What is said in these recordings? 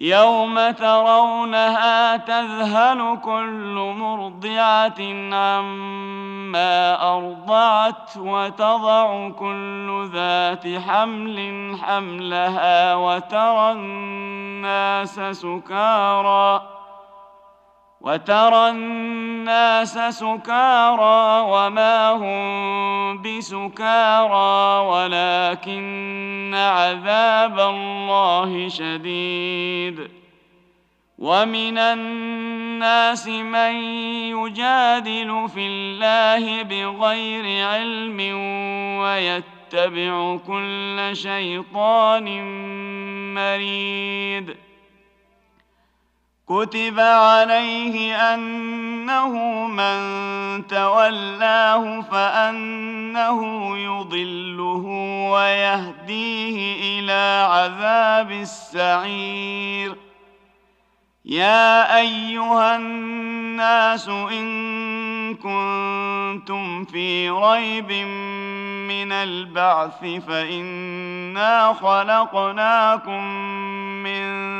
يوم ترونها تذهل كل مرضعه عما ارضعت وتضع كل ذات حمل حملها وترى الناس سكارى وترى الناس سكارى وما هم بسكارى ولكن عذاب الله شديد. ومن الناس من يجادل في الله بغير علم ويتبع كل شيطان مريد. كتب عليه انه من تولاه فانه يضله ويهديه إلى عذاب السعير يا ايها الناس ان كنتم في ريب من البعث فانا خلقناكم من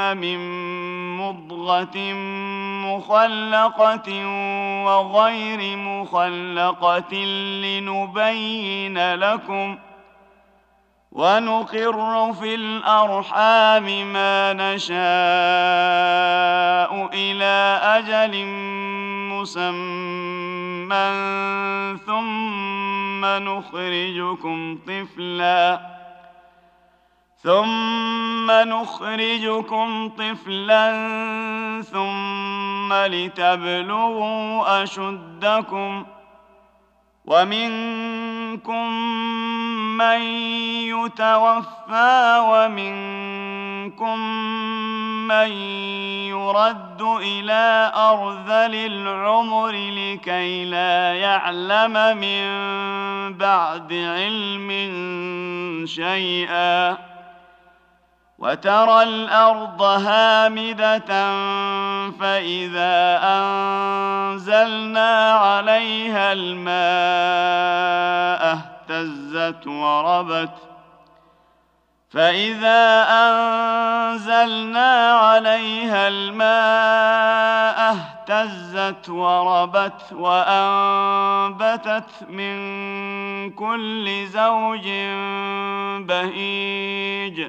من مضغة مخلقة وغير مخلقة لنبين لكم ۖ ونقر في الأرحام ما نشاء إلى أجل مسمى ثم نخرجكم طفلا ثم نخرجكم طفلا ثم لتبلغوا أشدكم ومنكم من يتوفى ومنكم من يرد إلى أرذل العمر لكي لا يعلم من بعد علم شيئا. وترى الأرض هامدة فإذا أنزلنا عليها الماء اهتزت وربت. فإذا أنزلنا عليها الماء اهتزت وربت وأنبتت من كل زوج بهيج.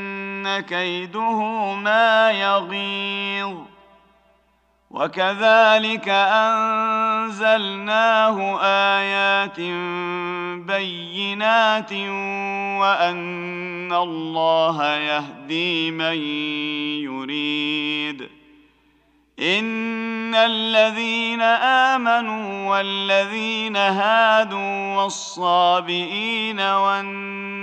كيده ما يغيظ. وكذلك أنزلناه آيات بينات وأن الله يهدي من يريد. إن الذين آمنوا والذين هادوا والصابئين والنصارى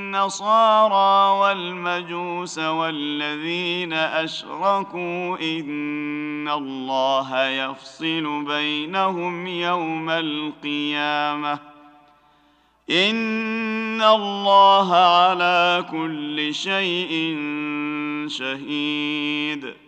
والمجوس والذين أشركوا إن الله يفصل بينهم يوم القيامة. إن الله على كل شيء شهيد.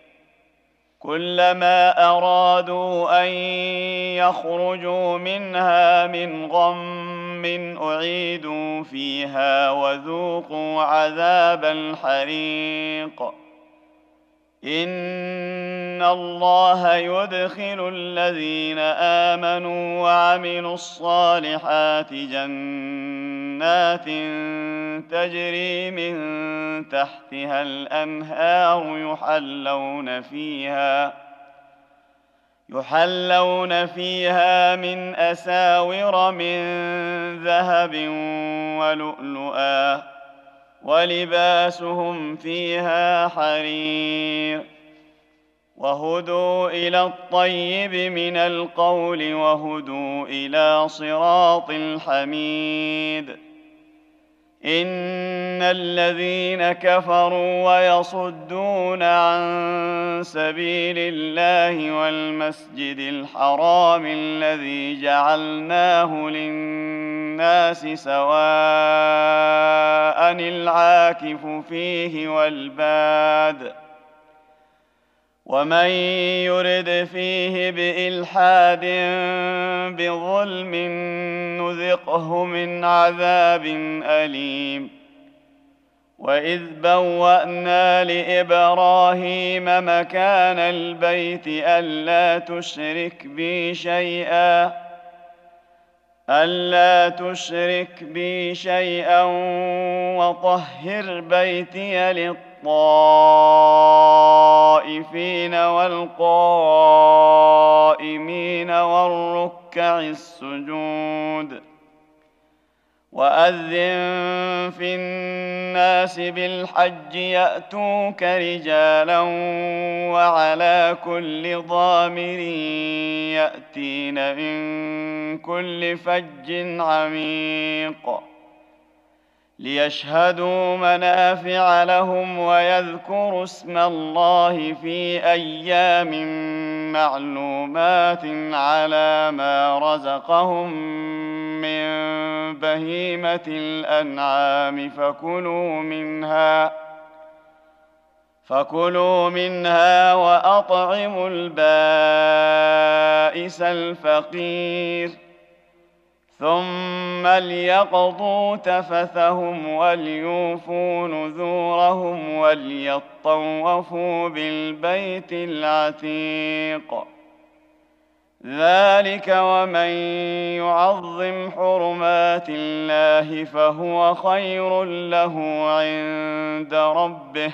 كلما أرادوا أن يخرجوا منها من غم أعيدوا فيها وذوقوا عذاب الحريق. ان الله يدخل الذين امنوا وعملوا الصالحات جنات تجري من تحتها الانهار يحلون فيها يحلون فيها من اساور من ذهب ولؤلؤا ولباسهم فيها حرير وهدوا إلى الطيب من القول وهدوا إلى صراط الحميد. إن الذين كفروا ويصدون عن سبيل الله والمسجد الحرام الذي جعلناه للناس سواء العاكف فيه والباد ومن يرد فيه بإلحاد بظلم نذقه من عذاب أليم وإذ بوأنا لإبراهيم مكان البيت ألا تشرك بي شيئا ألا تشرك بي شيئا وطهر بيتي للطائفين والقائمين والركع السجود وأذن في الناس بالحج يأتوك رجالا وعلى كل ضامر يأتين من كل فج عميق ليشهدوا منافع لهم ويذكروا اسم الله في أيام معلومات على ما رزقهم من بهيمة الأنعام فكلوا منها فكلوا منها وأطعموا البائس الفقير. ثم ليقضوا تفثهم وليوفوا نذورهم وليطوفوا بالبيت العتيق ذلك ومن يعظم حرمات الله فهو خير له عند ربه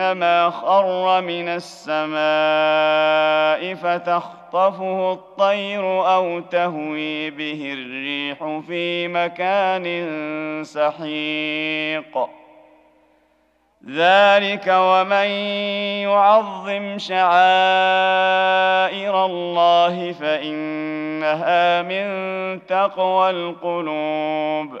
فكانما خر من السماء فتخطفه الطير أو تهوي به الريح في مكان سحيق. ذلك ومن يعظم شعائر الله فإنها من تقوى القلوب.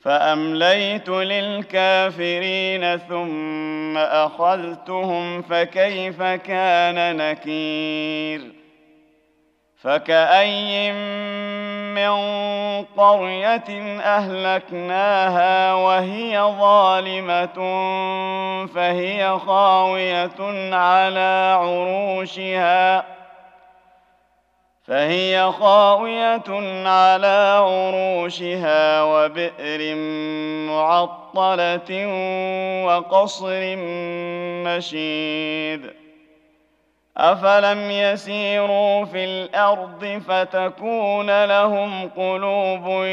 فأمليت للكافرين ثم أخذتهم فكيف كان نكير؟ فكاين من قرية أهلكناها وهي ظالمة فهي خاوية على عروشها فهي خاوية على عروشها وبئر معطلة وقصر مشيد. أفلم يسيروا في الأرض فتكون لهم قلوب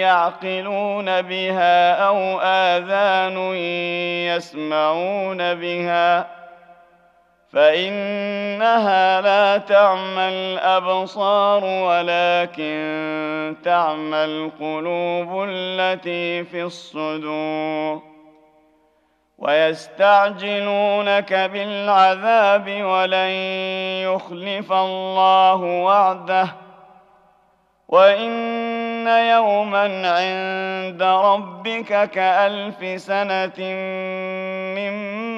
يعقلون بها أو آذان يسمعون بها فإنها لا تعمى الأبصار ولكن تعمى القلوب التي في الصدور. ويستعجلونك بالعذاب ولن يخلف الله وعده. وإن يوما عند ربك كألف سنة مما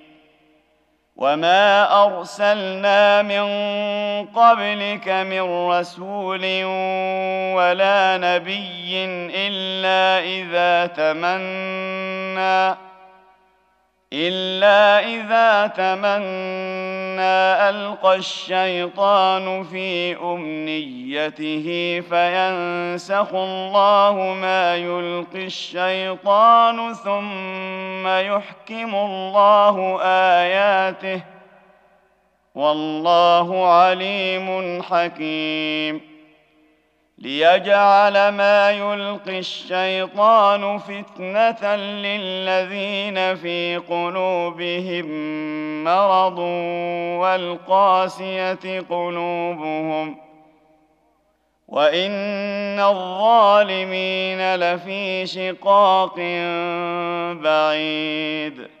وما ارسلنا من قبلك من رسول ولا نبي الا اذا تمنّى الا اذا تمنى القى الشيطان في امنيته فينسخ الله ما يلقي الشيطان ثم يحكم الله اياته والله عليم حكيم ليجعل ما يلقي الشيطان فتنة للذين في قلوبهم مرض والقاسية قلوبهم وإن الظالمين لفي شقاق بعيد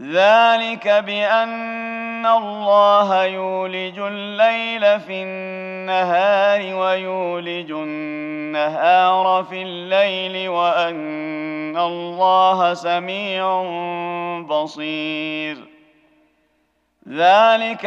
ذلك ان الله يولج الليل في النهار ويولج النهار في الليل وأن الله سميع بصير. ذلك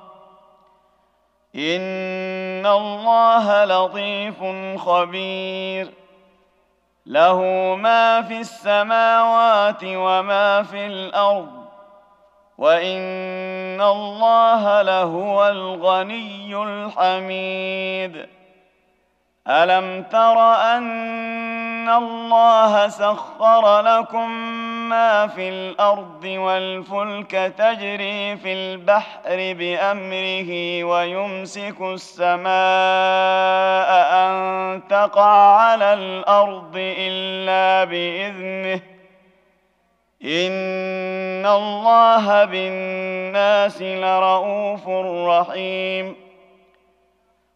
ان الله لطيف خبير. له ما في السماوات وما في الأرض وان الله لهو الغني الحميد. الم تر ان الله سخر لكم ما في الأرض والفلك تجري في البحر بامره ويمسك السماء ان تقع على الأرض الا باذنه ان الله بالناس لرءوف رحيم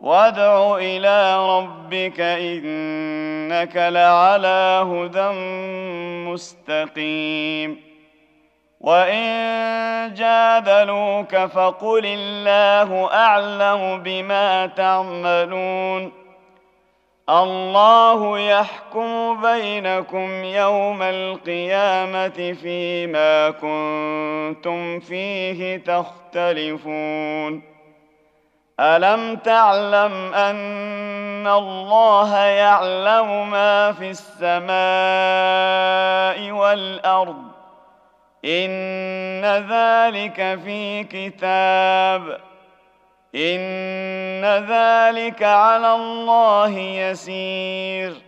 وادع إلى ربك انك لعلى هدى مستقيم وان جادلوك فقل الله اعلم بما تعملون الله يحكم بينكم يوم القيامه فيما كنتم فيه تختلفون الم تعلم ان الله يعلم ما في السماء والارض؟ ان ذلك في كتاب. ان ذلك على الله يسير.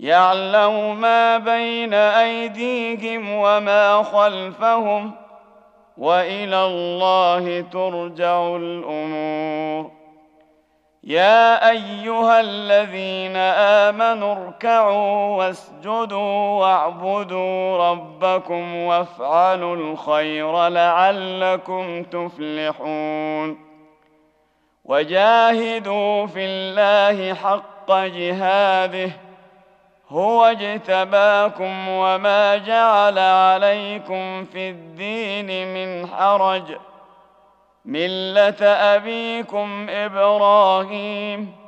يعلم ما بين أيديهم وما خلفهم وإلى الله ترجع الأمور. يا أيها الذين آمنوا اركعوا واسجدوا واعبدوا ربكم وافعلوا الخير لعلكم تفلحون. وجاهدوا في الله حق جهاده هو اجتباكم وما جعل عليكم في الدين من حرج. ملة أبيكم إبراهيم.